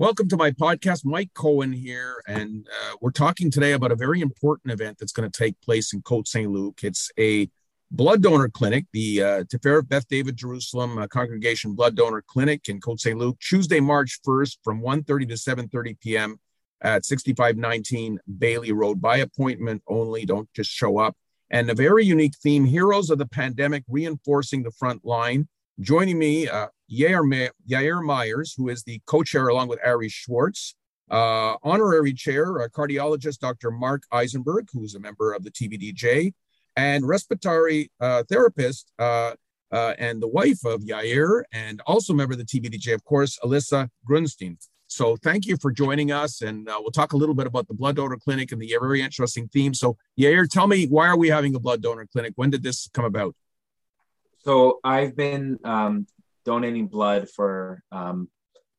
Welcome to my podcast. Mike Cohen here, and uh, we're talking today about a very important event that's going to take place in Côte St. Luc. It's a blood donor clinic, the uh, Tifereth Beth David Jerusalem uh, Congregation Blood Donor Clinic in Côte St. Luc, Tuesday, March 1st from 1.30 to 7.30 p.m. at 6519 Baily Road by appointment only. Don't just show up. And a very unique theme, Heroes of the Pandemic, Reinforcing the Front Line. Joining me, uh, Yair, Yair Meyers, who is the co-chair along with Ari Schwartz, uh, honorary chair, cardiologist Dr. Mark Eisenberg, who's a member of the TBDJ, and respiratory uh, therapist uh, uh, and the wife of Yair, and also member of the TBDJ, of course, Alyssa Grunstein. So thank you for joining us, and uh, we'll talk a little bit about the blood donor clinic and the very interesting theme. So Yair, tell me, why are we having a blood donor clinic? When did this come about? So I've been um, donating blood for um,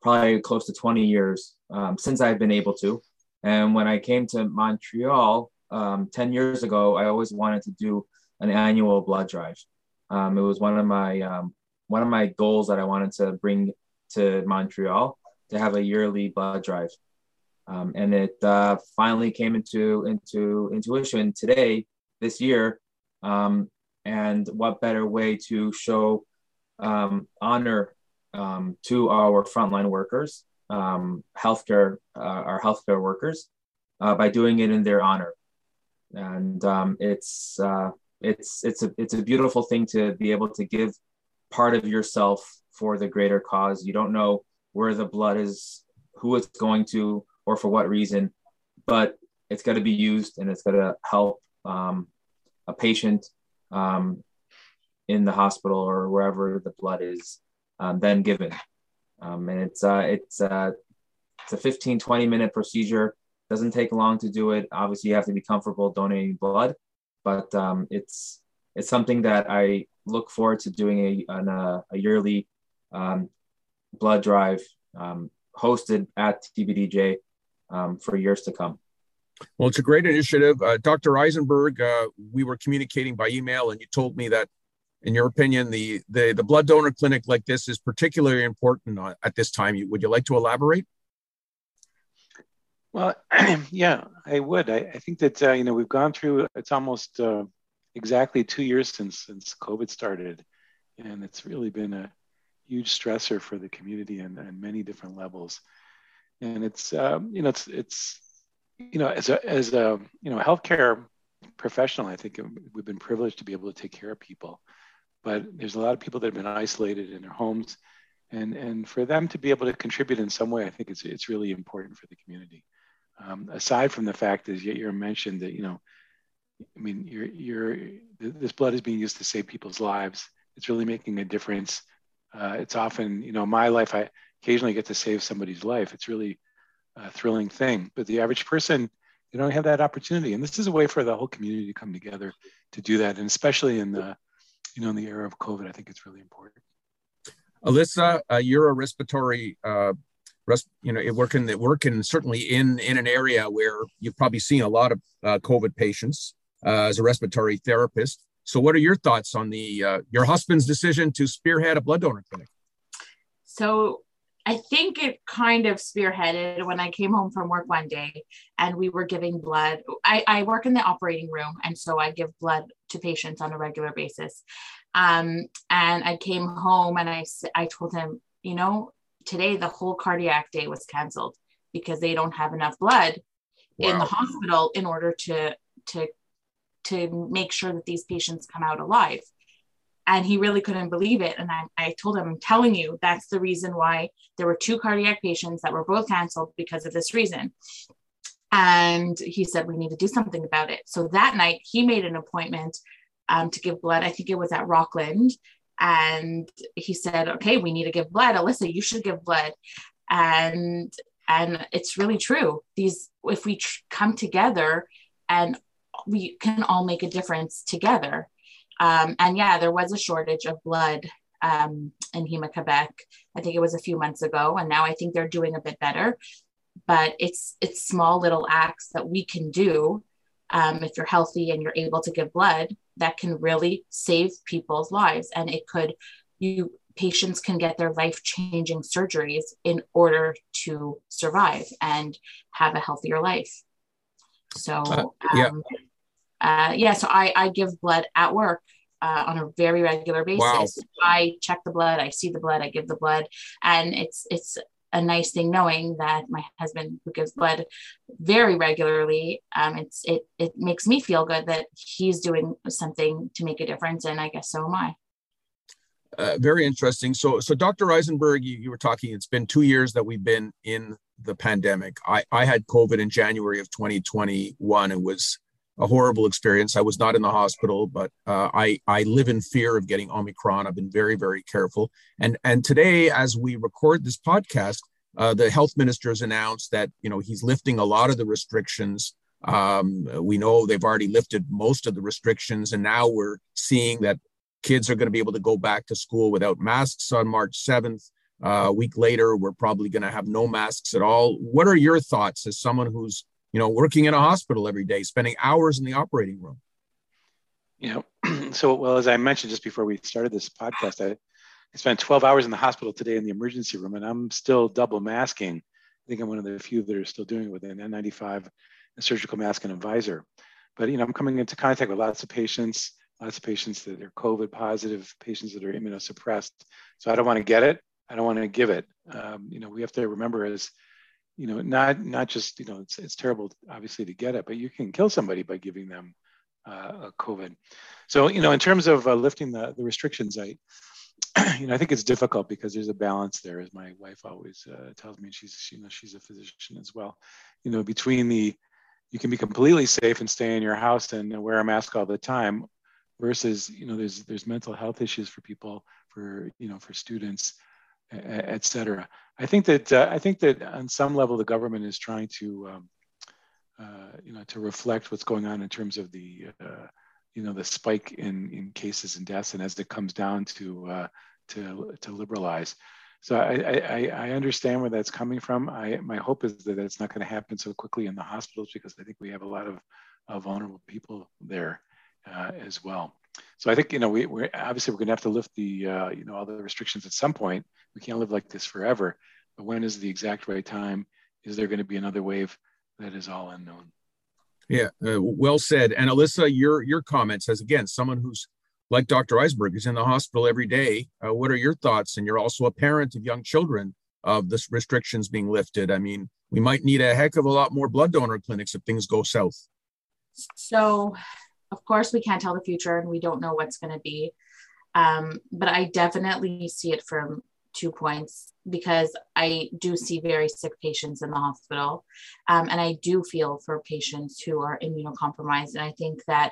probably close to 20 years um, since I've been able to. And when I came to Montreal um, 10 years ago, I always wanted to do an annual blood drive. Um, it was one of my um, one of my goals that I wanted to bring to Montreal to have a yearly blood drive. Um, and it uh, finally came into into intuition today, this year. Um, and what better way to show um, honor um, to our frontline workers, um, healthcare, uh, our healthcare workers, uh, by doing it in their honor. And um, it's uh, it's it's a it's a beautiful thing to be able to give part of yourself for the greater cause. You don't know where the blood is, who it's going to, or for what reason, but it's got to be used and it's got to help um, a patient um, in the hospital or wherever the blood is um, then given. Um, and it's uh, it's uh, it's a 15 20 minute procedure. Doesn't take long to do it. Obviously, you have to be comfortable donating blood, but um, it's it's something that I look forward to doing a an, uh, a yearly um, blood drive um, hosted at TBDJ um, for years to come. Well, it's a great initiative. Uh, Dr. Eisenberg, uh, we were communicating by email, and you told me that, in your opinion, the, the, the blood donor clinic like this is particularly important at this time. Would you like to elaborate? Well, yeah, I would. I, I think that uh, you know we've gone through. It's almost uh, exactly two years since since COVID started, and it's really been a huge stressor for the community and, on many different levels. And it's um, you know it's it's you know, as a as a you know healthcare professional, I think we've been privileged to be able to take care of people. But there's a lot of people that have been isolated in their homes, and and for them to be able to contribute in some way, I think it's it's really important for the community. Um, aside from the fact that you mentioned that you know, I mean, you're you're this blood is being used to save people's lives. It's really making a difference. Uh, it's often you know my life. I occasionally get to save somebody's life. It's really a thrilling thing. But the average person, you don't have that opportunity. And this is a way for the whole community to come together to do that. And especially in the, you know, in the era of COVID, I think it's really important. Alyssa, uh, you're a respiratory, uh, res- you know, working working certainly in in an area where you've probably seen a lot of uh, COVID patients uh, as a respiratory therapist. So, what are your thoughts on the uh, your husband's decision to spearhead a blood donor clinic? So, I think it kind of spearheaded when I came home from work one day and we were giving blood. I, I work in the operating room, and so I give blood to patients on a regular basis. Um, and I came home and I, I told him, you know, today the whole cardiac day was canceled because they don't have enough blood wow. in the hospital in order to to to make sure that these patients come out alive and he really couldn't believe it. And I, I told him, I'm telling you, that's the reason why there were two cardiac patients that were both canceled because of this reason. And he said, We need to do something about it. So that night, he made an appointment um, to give blood. I think it was at Rockland. And he said, Okay, we need to give blood. Alyssa, you should give blood. And and it's really true. These, if we tr- come together and we can all make a difference together. Um, and yeah, there was a shortage of blood um, in Hema Quebec. I think it was a few months ago, and now I think they're doing a bit better. But it's it's small little acts that we can do um, if you're healthy and you're able to give blood that can really save people's lives. And it could you patients can get their life changing surgeries in order to survive and have a healthier life. So, uh, yeah. Um, uh, yeah, so I, I give blood at work uh, on a very regular basis. Wow. I check the blood, I see the blood, I give the blood, and it's it's a nice thing knowing that my husband who gives blood very regularly um, it's it it makes me feel good that he's doing something to make a difference and i guess so am i. Uh, very interesting. So so dr eisenberg you, you were talking it's been two years that we've been in the pandemic. I i had covid in january of 2021 it was a horrible experience. I was not in the hospital, but uh, I I live in fear of getting Omicron. I've been very very careful. And and today, as we record this podcast, uh, the health minister has announced that you know he's lifting a lot of the restrictions. Um, we know they've already lifted most of the restrictions, and now we're seeing that kids are going to be able to go back to school without masks on March seventh. Uh, a week later, we're probably going to have no masks at all. What are your thoughts as someone who's you know, working in a hospital every day, spending hours in the operating room. Know, so well as I mentioned just before we started this podcast, I, I spent 12 hours in the hospital today in the emergency room, and I'm still double masking. I think I'm one of the few that are still doing it with an N95, a surgical mask, and a visor. But you know, I'm coming into contact with lots of patients, lots of patients that are COVID positive, patients that are immunosuppressed. So I don't want to get it. I don't want to give it. Um, you know, we have to remember as you know, not not just you know, it's it's terrible obviously to get it, but you can kill somebody by giving them uh, a COVID. So you know, in terms of uh, lifting the the restrictions, I you know I think it's difficult because there's a balance there, as my wife always uh, tells me. She's she, you know she's a physician as well. You know, between the you can be completely safe and stay in your house and wear a mask all the time versus you know there's there's mental health issues for people for you know for students et cetera. I think that uh, I think that on some level the government is trying to um, uh, you know to reflect what's going on in terms of the uh, you know the spike in in cases and deaths, and as it comes down to uh, to to liberalize. So I, I, I understand where that's coming from. I my hope is that it's not going to happen so quickly in the hospitals because I think we have a lot of, of vulnerable people there uh, as well. So I think you know we, we're obviously we're going to have to lift the uh, you know all the restrictions at some point. We can't live like this forever. But when is the exact right time? Is there going to be another wave? That is all unknown. Yeah, uh, well said. And Alyssa, your your comments as again someone who's like Dr. Eisenberg is in the hospital every day. Uh, what are your thoughts? And you're also a parent of young children of the restrictions being lifted. I mean, we might need a heck of a lot more blood donor clinics if things go south. So of course we can't tell the future and we don't know what's going to be. Um, but i definitely see it from two points because i do see very sick patients in the hospital. Um, and i do feel for patients who are immunocompromised. And i think that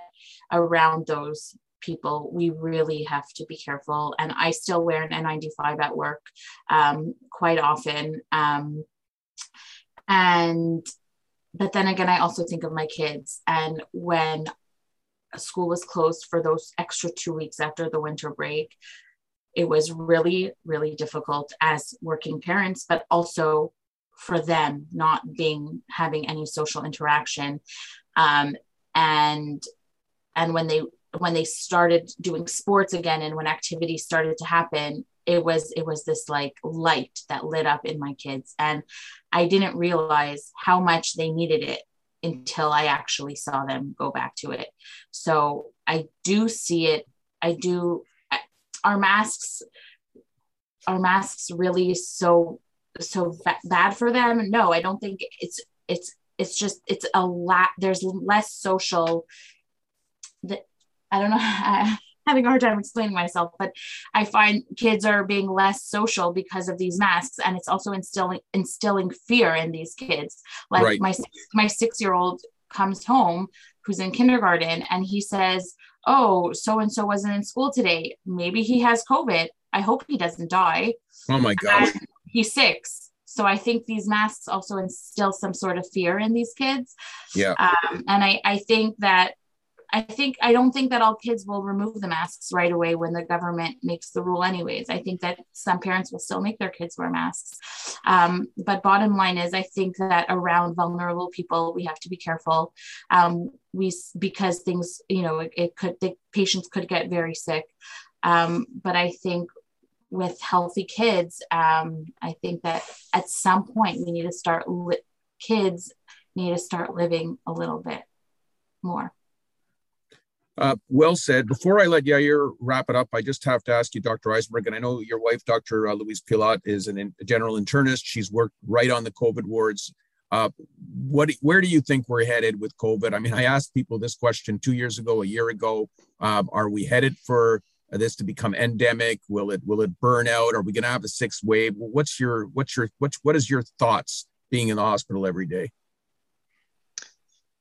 around those people we really have to be careful. And i still wear an n95 at work um, quite often. Um, and but then again i also think of my kids. And when school was closed for those extra two weeks after the winter break. It was really, really difficult as working parents, but also for them not being having any social interaction. Um, and and when they when they started doing sports again and when activities started to happen it was it was this like light that lit up in my kids and i didn't realize how much they needed it until I actually saw them go back to it. So I do see it. I do. Our masks, our masks really so so bad for them? No, I don't think it's it's it's just it's a lot. There's less social. That I don't know. having a hard time explaining myself, but I find kids are being less social because of these masks, and it's also instilling instilling fear in these kids. Like right. my my six year old comes home who's in kindergarten, and he says, "Oh, so and so wasn't in school today. Maybe he has COVID. I hope he doesn't die." Oh my god! he's six. So I think these masks also instill some sort of fear in these kids. Yeah. Um, and I, I think that I think I don't think that all kids will remove the masks right away when the government makes the rule, anyways. I think that some parents will still make their kids wear masks. Um, but bottom line is, I think that around vulnerable people, we have to be careful. Um, we because things, you know, it, it could the patients could get very sick. Um, but I think with healthy kids, um, I think that at some point we need to start, li- kids need to start living a little bit more. Uh, well said. Before I let Yair wrap it up, I just have to ask you, Dr. Eisenberg, and I know your wife, Dr. Uh, Louise Pilote, is an, a general internist. She's worked right on the COVID wards. Uh, what, where do you think we're headed with COVID? I mean, I asked people this question two years ago, a year ago. Um, are we headed for this to become endemic? Will it will it burn out? Are we going to have a sixth wave? What's your what's your what's what is your thoughts being in the hospital every day?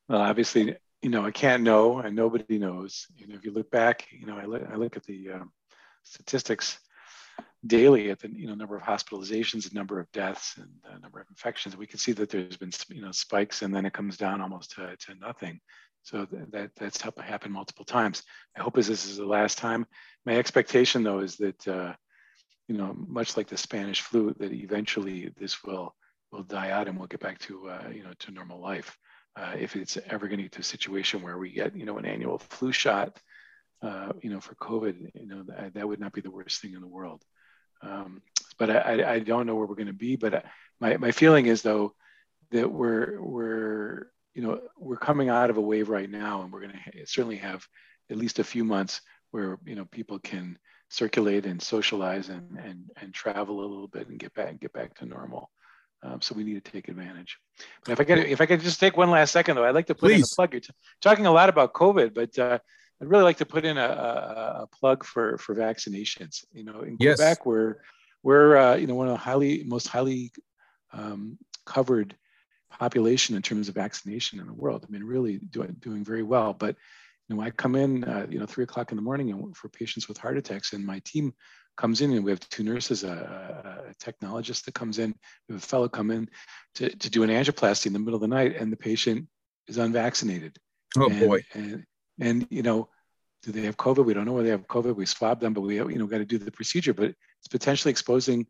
Well, obviously, you know, I can't know, and nobody knows. You know, if you look back, you know, I look I look at the um, statistics daily at the you know number of hospitalizations, the number of deaths, and the number of infections. We can see that there's been you know spikes, and then it comes down almost to, to nothing. So that that's happened multiple times. I hope this is the last time. My expectation, though, is that uh, you know, much like the Spanish flu, that eventually this will will die out and we'll get back to uh, you know to normal life. Uh, if it's ever going to get to a situation where we get you know an annual flu shot, uh, you know, for COVID, you know, that, that, would not be the worst thing in the world. Um, but I, I, don't know where we're going to be. But my, my feeling is though that we're we're you know we're coming out of a wave right now, and we're going to certainly have at least a few months where you know people can circulate and socialize and and and travel a little bit and get back get back to normal. Um, so we need to take advantage. But if I could, if I could just take one last second though, I'd like to put Please. in a plug. You're t- talking a lot about COVID, but uh, I'd really like to put in a, a, a, plug for for vaccinations. You know, in yes. Quebec, we're we're uh, you know one of the highly most highly um, covered population in terms of vaccination in the world. I mean, really doing doing very well. But you know, I come in, uh, you know, three o'clock in the morning and for patients with heart attacks, and my team comes in, and we have two nurses, a, a technologist that comes in, we have a fellow come in to, to do an angioplasty in the middle of the night, and the patient is unvaccinated. Oh and, boy! And and you know, do they have COVID? We don't know whether they have COVID. We swab them, but we you know got to do the procedure. But it's potentially exposing,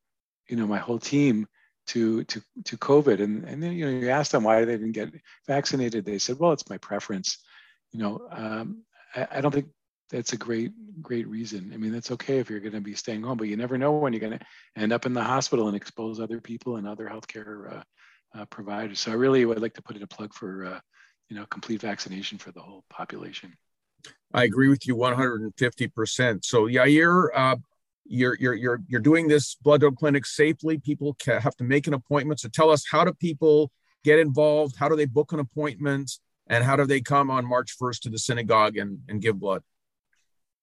you know, my whole team to to to COVID. And and then you know you ask them why they didn't get vaccinated. They said, well, it's my preference you know, um, I, I, don't think that's a great, great reason. I mean, that's okay if you're going to be staying home, but you never know when you're going to end up in the hospital and expose other people and other healthcare uh, uh, providers. So I really would like to put in a plug for, uh, you know, complete vaccination for the whole population. I agree with you 150%. So Yair, uh, you're, you're, you're, you're doing this blood donor clinic safely. People have to make an appointment. So tell us, how do people get involved? How do they book an appointment? And how do they come on March 1st to the synagogue and, and give blood?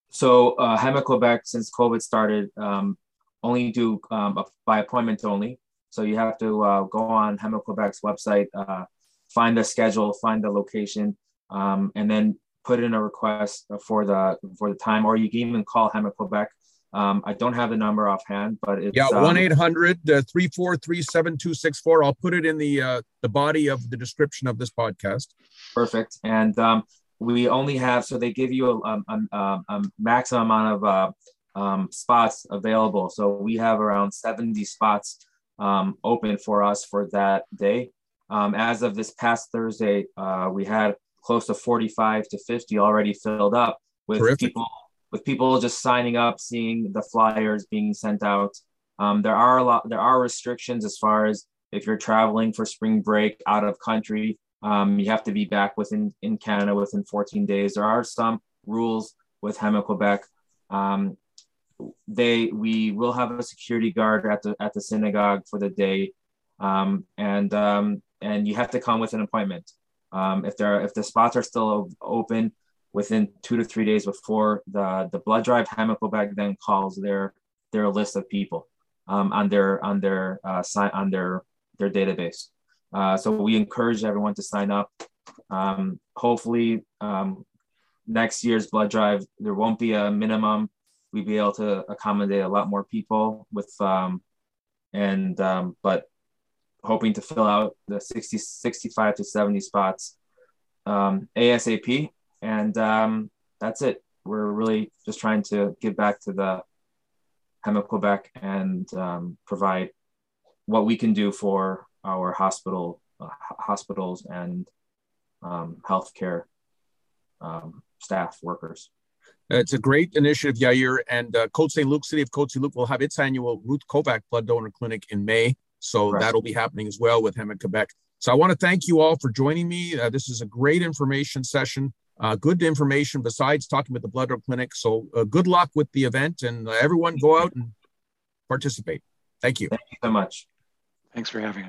So uh, Hema Quebec, since COVID started, um, only do um, by appointment only. So you have to uh, go on Hema Quebec's website, uh, find the schedule, find the location, um, and then put in a request for the for the time, or you can even call Hema Quebec um, I don't have the number offhand, but it's yeah, um, one 343 7264 I'll put it in the uh, the body of the description of this podcast. Perfect. And um, we only have so they give you a, a, a, a maximum amount of uh, um, spots available. So we have around 70 spots um, open for us for that day. Um, as of this past Thursday, uh, we had close to 45 to 50 already filled up with Terrific. people with people just signing up, seeing the flyers being sent out. Um, there are a lot, there are restrictions as far as if you're traveling for spring break out of country, um, you have to be back within in Canada within 14 days. There are some rules with Hema Quebec. Um, they we will have a security guard at the at the synagogue for the day, um, and um, and you have to come with an appointment. Um, if there if the spots are still open, within two to three days before the, the blood drive, Hema then calls their their list of people um, on their on their uh, sign on their their database. Uh, so we encourage everyone to sign up. Um, hopefully, um, next year's blood drive there won't be a minimum. We'd be able to accommodate a lot more people with um, and um, but hoping to fill out the 60 65 to 70 spots um, asap and um, that's it. We're really just trying to give back to the Hema Quebec and um, provide what we can do for our hospital uh, hospitals and um, healthcare um, staff workers. It's a great initiative, Yair. And uh, St. Luke, City of Côte St. Luc, will have its annual Ruth Kovac Blood Donor Clinic in May. So that'll be happening as well with in Quebec. So I want to thank you all for joining me. Uh, this is a great information session, uh, good information besides talking with the Blood Donor Clinic. So uh, good luck with the event and uh, everyone go out and participate. Thank you. Thank you so much. Thanks for having us.